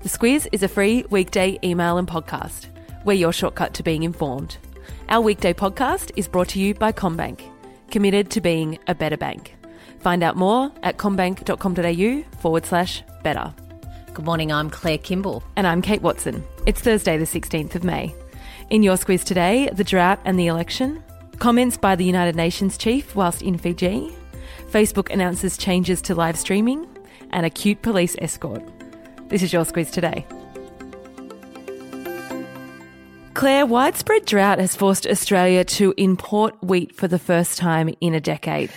The Squiz is a free weekday email and podcast. We're your shortcut to being informed. Our weekday podcast is brought to you by CommBank, committed to being a better bank. Find out more at commbank.com.au forward slash better. Good morning, I'm Claire Kimball. And I'm Kate Watson. It's Thursday, the 16th of May. In your Squiz today, the drought and the election, comments by the United Nations chief whilst in Fiji, Facebook announces changes to live streaming, and a cute police escort. This is your Squiz today. Claire, widespread drought has forced Australia to import wheat for the first time in a decade.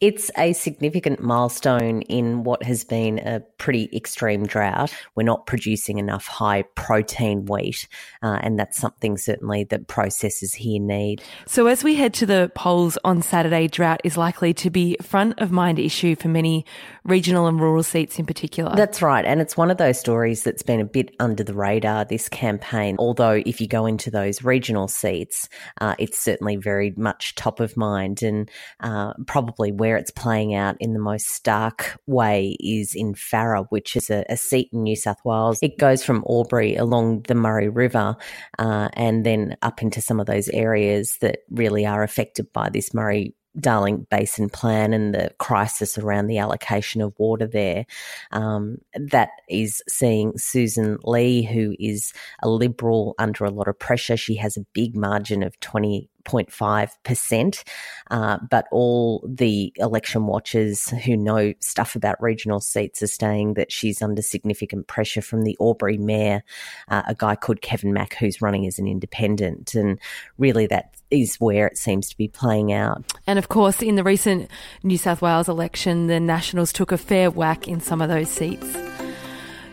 It's a significant milestone in what has been a pretty extreme drought. We're not producing enough high protein wheat, uh, and that's something certainly that processors here need. So, as we head to the polls on Saturday, drought is likely to be front of mind issue for many regional and rural seats in particular. That's right, and it's one of those stories that's been a bit under the radar this campaign. Although, if you go into those regional seats, uh, it's certainly very much top of mind, and uh, probably where where it's playing out in the most stark way is in Farrer, which is a, a seat in New South Wales. It goes from Albury along the Murray River uh, and then up into some of those areas that really are affected by this Murray Darling Basin Plan and the crisis around the allocation of water there. Um, that is seeing Susan Lee, who is a Liberal, under a lot of pressure. She has a big margin of 20 0.5%. Uh, but all the election watchers who know stuff about regional seats are saying that she's under significant pressure from the Albury mayor, uh, a guy called Kevin Mack, who's running as an independent. And really, that is where it seems to be playing out. And of course, in the recent New South Wales election, the Nationals took a fair whack in some of those seats.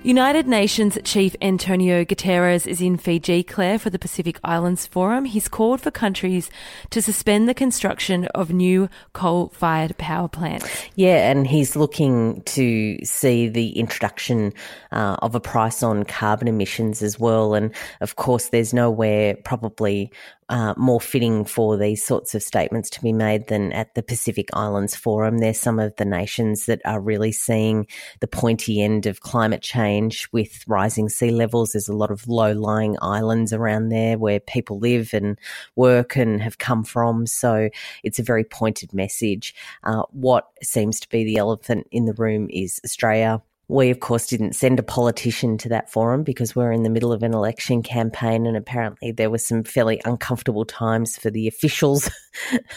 United Nations Chief Antonio Guterres is in Fiji, Claire, for the Pacific Islands Forum. He's called for countries to suspend the construction of new coal fired power plants. Yeah, and he's looking to see the introduction uh, of a price on carbon emissions as well. And of course, there's nowhere probably uh, more fitting for these sorts of statements to be made than at the Pacific Islands Forum. They're some of the nations that are really seeing the pointy end of climate change with rising sea levels. There's a lot of low lying islands around there where people live and work and have come from. So it's a very pointed message. Uh, what seems to be the elephant in the room is Australia we, of course, didn't send a politician to that forum because we're in the middle of an election campaign, and apparently there were some fairly uncomfortable times for the officials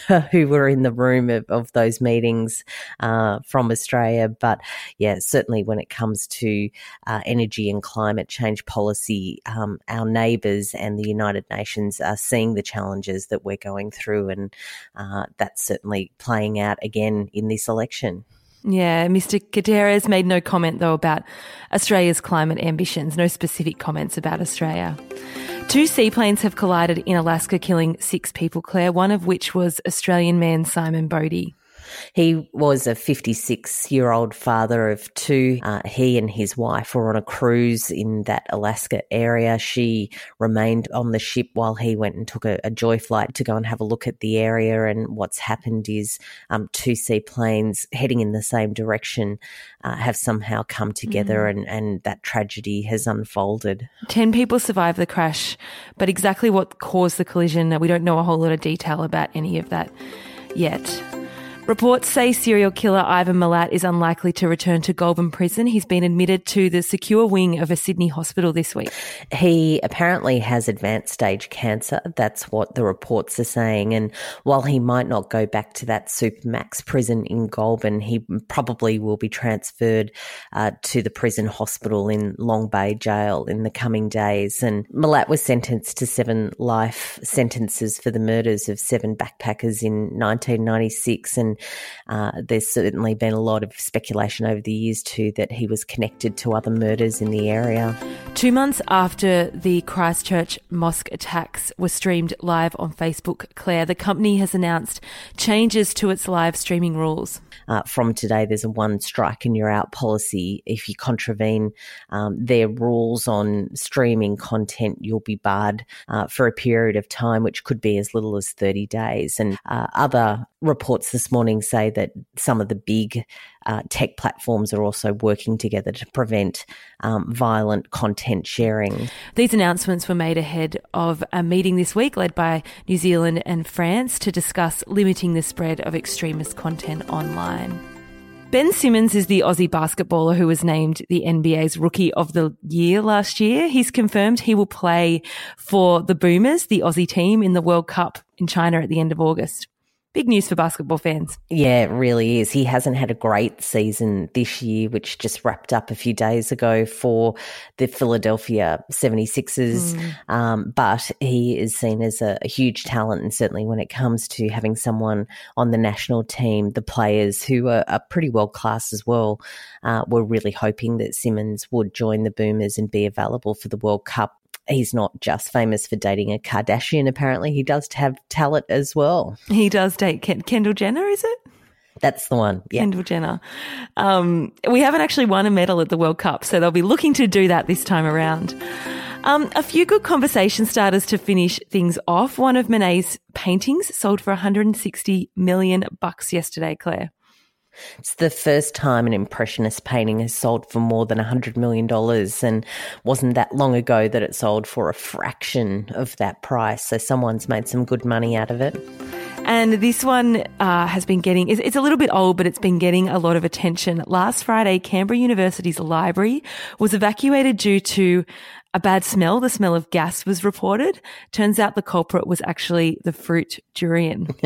who were in the room of, of those meetings uh, from Australia. But yeah, certainly when it comes to uh, energy and climate change policy, um, our neighbours and the United Nations are seeing the challenges that we're going through, and uh, that's certainly playing out again in this election. Yeah, Mr. Guterres made no comment though about Australia's climate ambitions, no specific comments about Australia. Two seaplanes have collided in Alaska, killing six people, Claire, one of which was Australian man Simon Bodie. He was a 56 year old father of two. Uh, he and his wife were on a cruise in that Alaska area. She remained on the ship while he went and took a, a joy flight to go and have a look at the area. And what's happened is um, two seaplanes heading in the same direction uh, have somehow come together mm. and, and that tragedy has unfolded. 10 people survived the crash, but exactly what caused the collision, we don't know a whole lot of detail about any of that yet. Reports say serial killer Ivan Milat is unlikely to return to Goulburn Prison. He's been admitted to the secure wing of a Sydney hospital this week. He apparently has advanced stage cancer. That's what the reports are saying. And while he might not go back to that Supermax prison in Goulburn, he probably will be transferred uh, to the prison hospital in Long Bay Jail in the coming days. And Milat was sentenced to seven life sentences for the murders of seven backpackers in 1996. And uh, there's certainly been a lot of speculation over the years too that he was connected to other murders in the area. Two months after the Christchurch mosque attacks were streamed live on Facebook, Claire, the company has announced changes to its live streaming rules. Uh, from today, there's a one strike and you're out policy. If you contravene um, their rules on streaming content, you'll be barred uh, for a period of time, which could be as little as 30 days. And uh, other reports this morning say that some of the big uh, tech platforms are also working together to prevent um, violent content sharing. These announcements were made ahead of a meeting this week led by New Zealand and France to discuss limiting the spread of extremist content online. Ben Simmons is the Aussie basketballer who was named the NBA's Rookie of the Year last year. He's confirmed he will play for the Boomers, the Aussie team, in the World Cup in China at the end of August. Big news for basketball fans. Yeah, it really is. He hasn't had a great season this year, which just wrapped up a few days ago for the Philadelphia 76ers. Mm. Um, but he is seen as a, a, huge talent. And certainly when it comes to having someone on the national team, the players who are, are pretty world class as well, uh, were really hoping that Simmons would join the Boomers and be available for the World Cup he's not just famous for dating a Kardashian. Apparently, he does have talent as well. He does date Ken- Kendall Jenner, is it? That's the one. Yeah. Kendall Jenner. Um, we haven't actually won a medal at the World Cup, so they'll be looking to do that this time around. Um, a few good conversation starters to finish things off. One of Monet's paintings sold for 160 million bucks yesterday, Claire. It's the first time an Impressionist painting has sold for more than $100 million, and wasn't that long ago that it sold for a fraction of that price. So someone's made some good money out of it. And this one uh, has been getting, it's, it's, a little bit old, but it's been getting a lot of attention. Last Friday, Canberra University's library was evacuated due to a bad smell. The smell of gas was reported. Turns out the culprit was actually the fruit durian.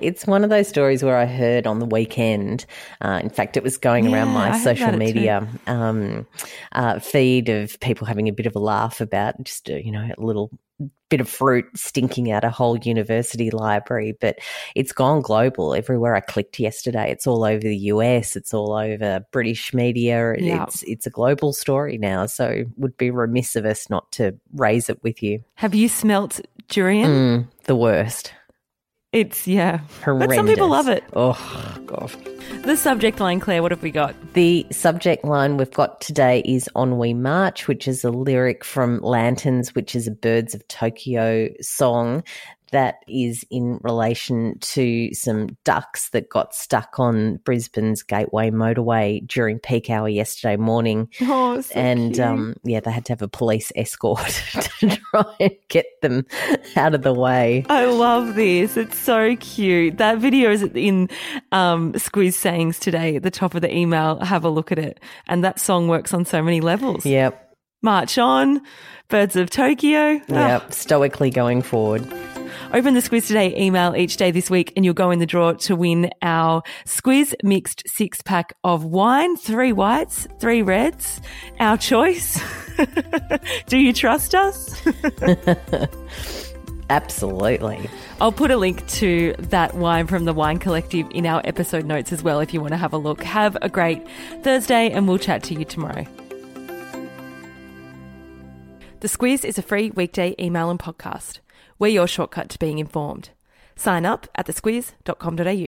it's one of those stories where I heard on the weekend. Uh, in fact, it was going yeah, around my social media um, uh, feed of people having a bit of a laugh about just uh, you know a little bit of fruit stinking out a whole university library, but it's gone global. Everywhere I clicked yesterday, it's all over the US, it's all over British media. It's it's a global story now. So would be remiss of us not to raise it with you. Have you smelt durian? Mm, the worst. It's yeah, horrendous. But some people love it. Oh god. The subject line, Claire, what have we got? The subject line we've got today is On We March, which is a lyric from Lanterns, which is a Birds of Tokyo song that is in relation to some ducks that got stuck on Brisbane's Gateway motorway during peak hour yesterday morning. Oh, so and um, yeah, they had to have a police escort to try and get them out of the way. I love this. It's so cute. That video is in um, Squiz Sayings today at the top of the email. Have a look at it. And that song works on so many levels. Yep. March on, Birds of Tokyo. Yep, oh. stoically going forward. Open the Squiz Today email each day this week and you'll go in the draw to win our Squiz mixed six pack of wine, three whites, three reds, our choice. Do you trust us? Absolutely. I'll put a link to that wine from the Wine Collective in our episode notes as well if you want to have a look. Have a great Thursday and we'll chat to you tomorrow. The Squiz is a free weekday email and podcast. We're your shortcut to being informed. Sign up at thesquiz.com.au.